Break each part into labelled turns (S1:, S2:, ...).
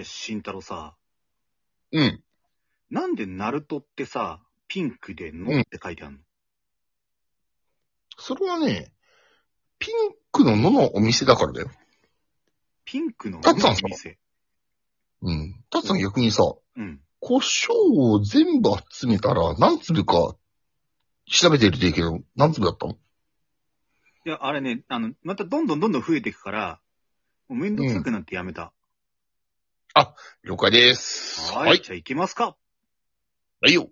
S1: や、慎太郎さ、
S2: うん。
S1: なんでナルトってさ、ピンクでのって書いてあるの、
S2: それはね、ピンクのののお店だからだよ。
S1: ピンクの
S2: タツさん
S1: 店？
S2: うん。たつさん逆にさ、
S1: うん。
S2: 胡椒を全部集めたら何粒か調べてるっていいけど、何粒だったの？
S1: いや、あれね、あの、またどんどんどんどん増えていくから、もうめんどくさくなってやめた。
S2: 了解です。
S1: はーい。
S2: はい。
S1: じゃあ行きますか。
S2: はいよ。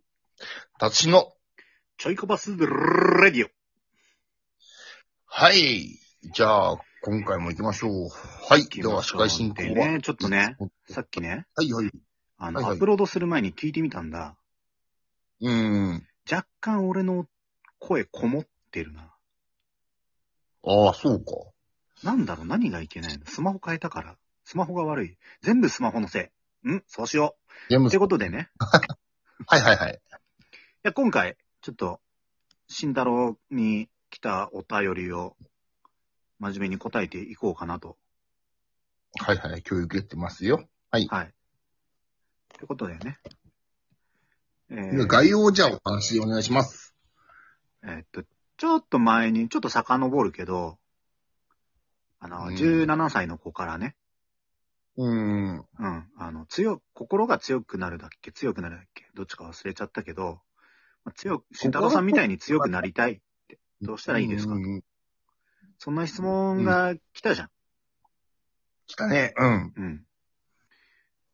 S2: たつしの、
S1: ちょいこバスレディオ。
S2: はい。じゃあ、今回も行きましょう。はい。では、司会進行は。
S1: でね、ちょっとね、さっきね、
S2: はいはい。
S1: あの、
S2: はいはい
S1: アップロードする前に聞いてみたんだ。
S2: うーん。
S1: 若干俺の声こもってるな。
S2: ああ、そうか。
S1: なんだろう、何がいけないの？スマホ変えたから。スマホが悪い。全部スマホのせい。ん？そうしよう。
S2: 全部
S1: ってことでね。
S2: はいはいはい。
S1: いや、今回、ちょっと、慎太郎に来たお便りを、真面目に答えていこうかなと。
S2: はいはい。教育やってますよ。
S1: はい。ってことでね。えー
S2: 概要をじゃあお話お願いします。
S1: えーっと、ちょっと前に、ちょっと遡るけど、あの、
S2: うん
S1: 17歳の子からね、
S2: うーん。
S1: うん、あの、強、心が強くなるだっけ？強くなるだっけ？どっちか忘れちゃったけど、まあ、強く、慎太郎さんみたいに強くなりたいって、どうしたらいいですか？
S2: うんうん
S1: そんな質問が来たじゃん。
S2: 来たね。うん。
S1: うん。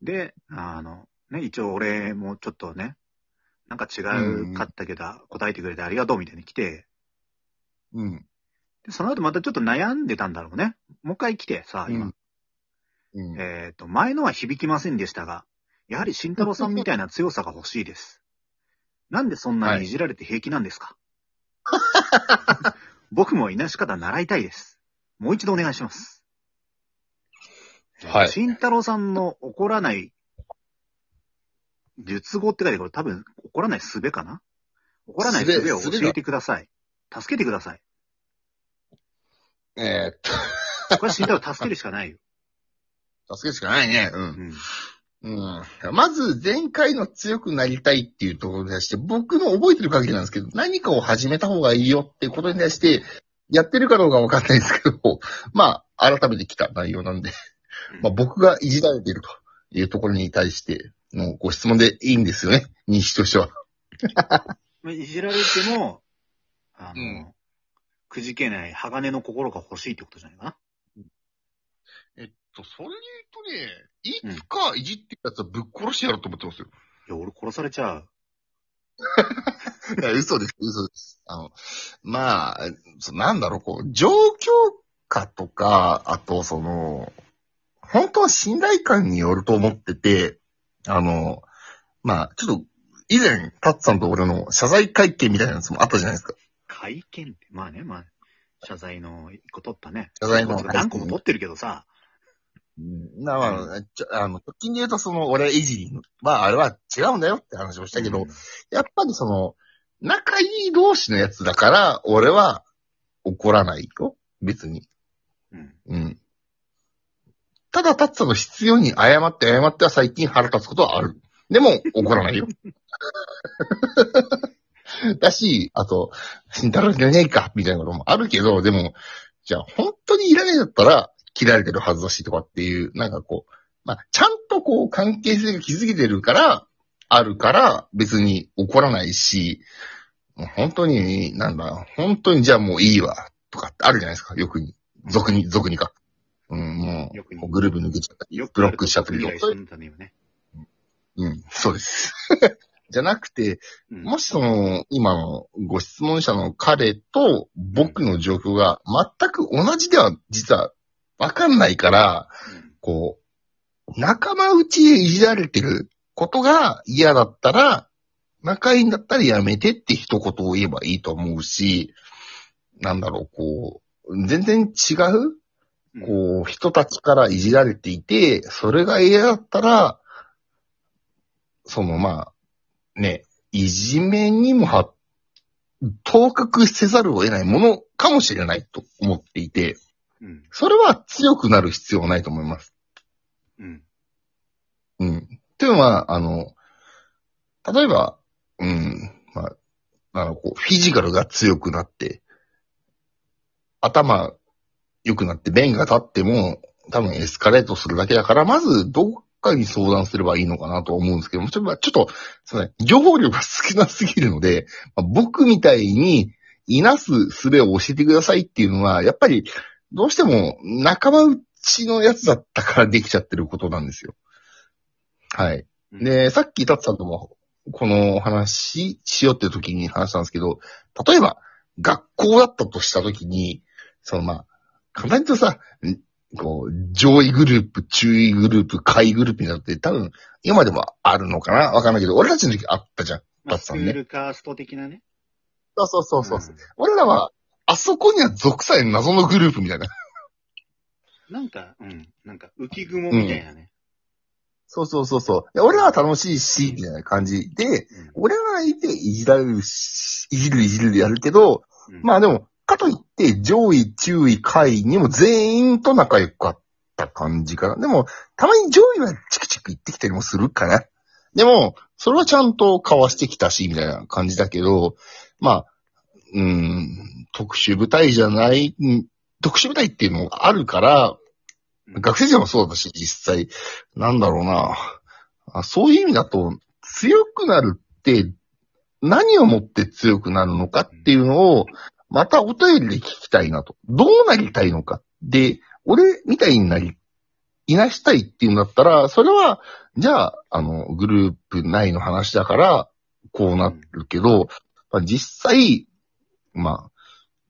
S1: で、あの、ね、一応俺もちょっとね、なんか違うかったけど、答えてくれてありがとうみたいに来て、
S2: うん。
S1: でその後またちょっと悩んでたんだろうね。もう一回来てさ、今。
S2: うん。
S1: えっ、と、前のは響きませんでしたが、やはり慎太郎さんみたいな強さが欲しいです。なんでそんなにいじられて平気なんですか、僕もいなし方習いたいです。もう一度お願いします。
S2: はい
S1: 慎太郎さんの怒らない、術語って書いてこれ多分怒らない術かな？怒らない術を
S2: 術
S1: 教えてください。助けてください。
S2: えーっと、
S1: これ慎太郎助けるしかないよ。
S2: 助けるしかないね。う。
S1: うんん。
S2: うん。まず、前回の強くなりたいっていうところに対して、僕の覚えてる限りなんですけど、何かを始めた方がいいよってことに対して、やってるかどうかわかんないですけど、まあ、改めて来た内容なんで、まあ僕がいじられているというところに対してのご質問でいいんですよね。認識としては。
S1: まあいじられても、あの、
S2: うん
S1: くじけない鋼の心が欲しいってことじゃないかな。
S2: と、それで言うとね、いつかいじってるやつはぶっ殺してやろうと思ってますよ。
S1: いや、俺殺されちゃう。
S2: いや、嘘です、嘘です。あの、まあ、そなんだろう、こう、状況下とか、あと、その、本当は信頼感によると思ってて、あの、まあ、ちょっと、以前、タッツさんと俺の謝罪会見みたいなやつもあったじゃないですか。
S1: 会見って、まあね、まあ、謝罪の一個取ったね。
S2: 謝罪の
S1: 何個も取ってるけどさ。
S2: うんまあまあ、ちょあの、直近で言うと、その、俺いじりの、まあ、あれは違うんだよって話をしたけど、
S1: うん
S2: やっぱりその、仲いい同士のやつだから、俺は怒らないよ。別に。
S1: うん。
S2: うん。ただ、タッツさんの必要に謝って謝っては最近腹立つことはある。でも、怒らないよ。だし、あと、慎太郎いらねえか、みたいなこともあるけど、でも、じゃあ本当にいらねえだったら、切られてるはずだしとかっていう、なんかこう、まあ、ちゃんとこう、関係性が築けてるから、あるから、別に怒らないし、もう本当に、なんだ、本当にじゃあもういいわ、とかってあるじゃないですか、よくに。俗に、俗にか。うん、も
S1: よくに
S2: う、グループ抜けちゃったり、ブロックしちゃったりとか。うん、そうです。じゃなくて、
S1: うん
S2: もしその、今のご質問者の彼と僕の状況が全く同じでは実はわかんないから、こう、仲間内へいじられてることが嫌だったら、仲いいんだったらやめてって一言を言えばいいと思うし、なんだろう、こう、全然違う
S1: うん。
S2: こう、人たちからいじられていて、それが嫌だったら、その、まあ、ね、いじめにもは、当確せざるを得ないものかもしれないと思っていて、
S1: うん。
S2: それは強くなる必要はないと思います。
S1: うん。
S2: っていうのは、あの、例えば、うん、まあ、あの、こう、フィジカルが強くなって、頭良くなって、弁が立っても、多分エスカレートするだけだから、まず、どっかに相談すればいいのかなと思うんですけども、ちょっと、ちょっと、すいません、情報量が少なすぎるので、まあ僕みたいに、いなす術を教えてくださいっていうのは、やっぱり、どうしても、仲間内のやつだったからできちゃってることなんですよ。はい。
S1: うん、
S2: で、さっきタツさんとも、この話しようっていう時に話したんですけど、例えば、学校だったとした時に、そのまあ、簡単に言うとさ、んこう、上位グループ、中位グループ、下位グループになって、多分、今でもあるのかな？わかんないけど、俺たちの時あったじゃん。
S1: まあ、スク
S2: タツさんね
S1: ールカースト的なね。
S2: そうそうそうそう。
S1: ん
S2: 俺らは、あそこには属さえ謎のグループみたいな。
S1: なんか、うん。なんか、浮雲みたいなね。
S2: そうそうそうそう。で俺らは楽しいし、みたいな感じで、
S1: うん
S2: 俺がいていじられるし、いじるいじるでやるけど、
S1: うん
S2: まあでも、かといって、上位、中位、下位にも全員と仲良かった感じかな。でも、たまに上位はチクチク言ってきたりもするかな。でも、それはちゃんと交わしてきたし、みたいな感じだけど、まあ、うーん、特殊部隊じゃない、うん特殊部隊っていうのがあるから、
S1: うん
S2: 学生時代もそうだし、実際、なんだろうな。あそういう意味だと、強くなるって、何をもって強くなるのかっていうのを、またお便りで聞きたいなと。どうなりたいのか。で、俺みたいになり、いなしたいっていうんだったら、それは、じゃあ、あの、グループ内の話だから、こうなるけど、まあ、実際、まあ、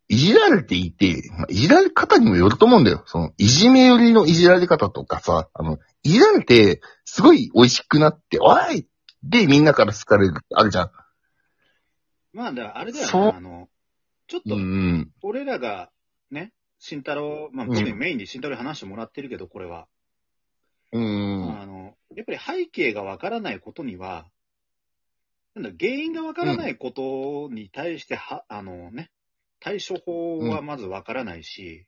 S2: いじられていて、まあ、いじられ方にもよると思うんだよ。その、いじめ寄りのいじられ方とかさ、あの、いじられて、すごい美味しくなって、おいで、みんなから好かれるってあるじゃん。
S1: まあ、だからあれだよ
S2: そう
S1: ね。あの、ちょっ
S2: う
S1: と、
S2: ん。
S1: 俺らが、ね、慎太郎、まあ、
S2: うん
S1: 特にメインで慎太郎に話してもらってるけど、これは。
S2: うん。
S1: あの、やっぱり背景がわからないことには、なんだ、原因がわからないことに対しては、あのね、対処法はまずわからないし、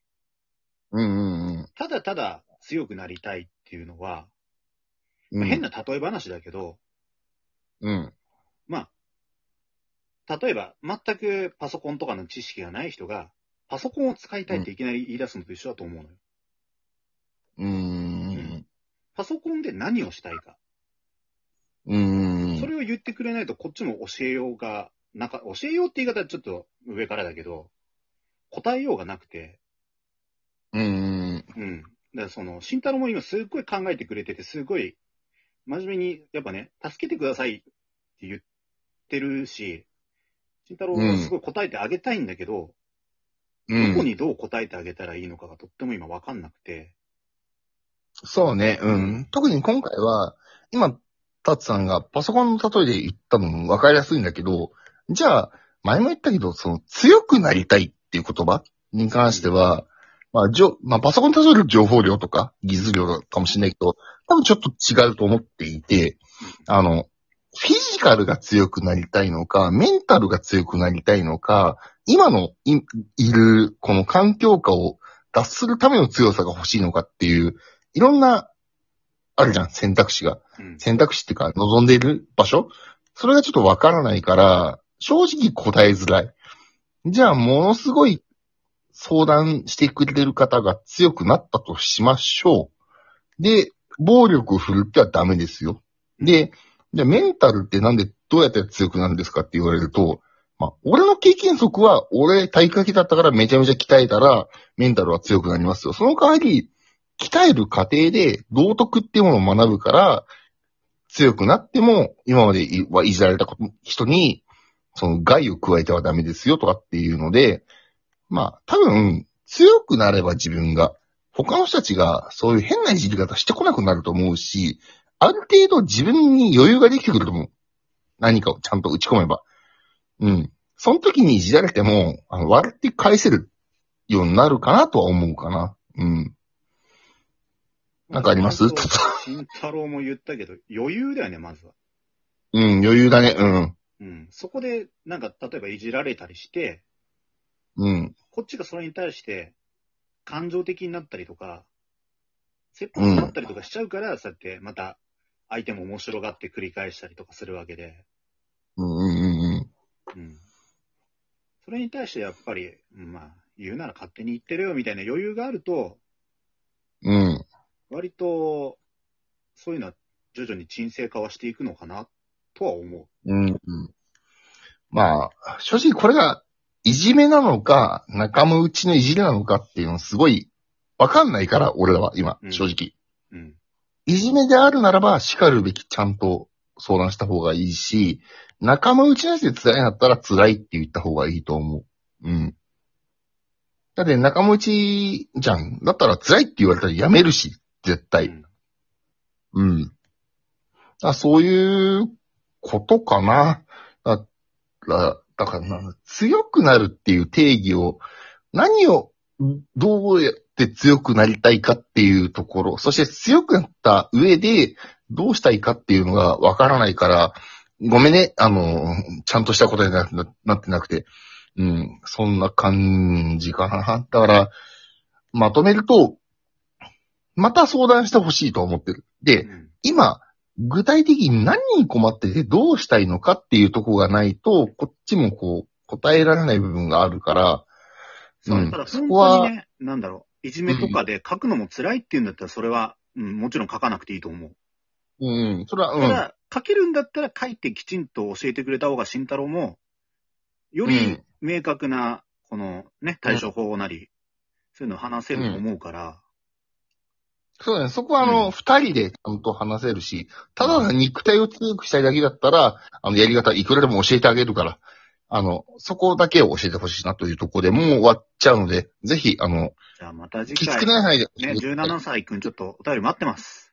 S2: うんうん
S1: ただただ強くなりたいっていうのは、
S2: うん。
S1: まあ変な例え話だけど、
S2: うん。
S1: まあ、例えば、全くパソコンとかの知識がない人が、パソコンを使いたいっていきなり言い出すのと一緒だと思うのよ。
S2: うん。
S1: パソコンで何をしたいか。
S2: うん。
S1: それを言ってくれないと、こっちも教えようが、なんか、教えようって言い方はちょっと上からだけど、答えようがなくて、
S2: うん。
S1: うん。だからその、慎太郎も今すっごい考えてくれてて、すごい、真面目に、やっぱね、助けてくださいって言ってるし、慎太郎はすごい答えてあげたいんだけど、
S2: うん。
S1: どこにどう答えてあげたらいいのかがとっても今わかんなくて、
S2: そうね、うん。特に今回は、今、タツさんがパソコンの例えで言ったのも分かりやすいんだけど、じゃあ、前も言ったけど、その、強くなりたいっていう言葉に関しては、まあ、じょ、まあ、パソコンに例える情報量とか、技術量かもしれないけど、多分ちょっと違うと思っていて、あの、フィジカルが強くなりたいのか、メンタルが強くなりたいのか、今のいいる、この環境下を脱するための強さが欲しいのかっていう、いろんな、あるじゃん、選択肢が。
S1: うん。
S2: 選択肢っていうか、望んでいる場所それがちょっとわからないから、正直答えづらい。じゃあ、ものすごい相談してくれる方が強くなったとしましょう。で、暴力を振るってはダメですよ。で、じゃあメンタルってなんでどうやって強くなるんですかって言われると、まあ、俺の経験則は、俺体育会系だったからめちゃめちゃ鍛えたら、メンタルは強くなりますよ。その代わり、鍛える過程で道徳っていうものを学ぶから、強くなっても、今までいはいじられた人に、その害を加えてはダメですよとかっていうので、まあ、多分、強くなれば自分が、他の人たちがそういう変ないじり方してこなくなると思うし、ある程度自分に余裕ができてくると思う。何かをちゃんと打ち込めば。うん。その時にいじられても、あの、笑って返せるようになるかなとは思うかな。うん。なんかあります？
S1: 慎太郎も言ったけど、余裕だよね、まずは。
S2: うん、余裕だね。うん。
S1: うん。そこで、なんか、例えばいじられたりして、
S2: うん。
S1: こっちがそれに対して、感情的になったりとか、切羽詰まったりとかしちゃうから、そうやって、また、相手も面白がって繰り返したりとかするわけで、
S2: うんうんうんうん。
S1: うん。それに対してやっぱり、うんまあ、言うなら勝手に言ってるよみたいな余裕があると、
S2: うん。
S1: 割と、そういうのは徐々に沈静化はしていくのかな、とは思う。
S2: うんうん。まあ、正直これが、いじめなのか、仲間内のいじりなのかっていうのすごい、わかんないから、俺らは今
S1: う、ん
S2: 正直。
S1: うん。
S2: いじめであるならば、叱るべきちゃんと相談した方がいいし、仲間内なしで辛いんだったら辛いって言った方がいいと思う。うん。だって仲間内じゃん。だったら辛いって言われたらやめるし、絶対。
S1: うん
S2: うん。そういうことかな？だだだからな、強くなるっていう定義を、何を、どうやって強くなりたいかっていうところ、そして強くなった上で、どうしたいかっていうのがわからないから、ごめんね、あの、ちゃんとした答えになななってなくて。うん、そんな感じかな。だから、まとめると、また相談してほしいと思ってる。で、
S1: うん
S2: 今、具体的に何に困っててどうしたいのかっていうところがないと、こっちもこう、答えられない部分があるから、
S1: そうだ
S2: そこは
S1: 本当にね、なんだろう、いじめとかで書くのも辛いっていうんだったら、それは、うん、もちろん書かなくていいと思う。
S2: うん、それは、うん、
S1: ただ、書けるんだったら書いてきちんと教えてくれた方が慎太郎も、より
S2: うん。
S1: 明確な、このね、対処法なり、そういうのを話せると思うから、
S2: そうだね。そこはあの、
S1: うん
S2: 二、人でちゃんと話せるし、ただ肉体を強くしたいだけだったら、あの、やり方いくらでも教えてあげるから、あの、そこだけを教えてほしいなというところでもう終わっちゃうので、ぜひ、あの、
S1: じゃあまた次
S2: きつ
S1: 回、
S2: くない範囲で。
S1: ね、17歳くんちょっとお便り待ってます。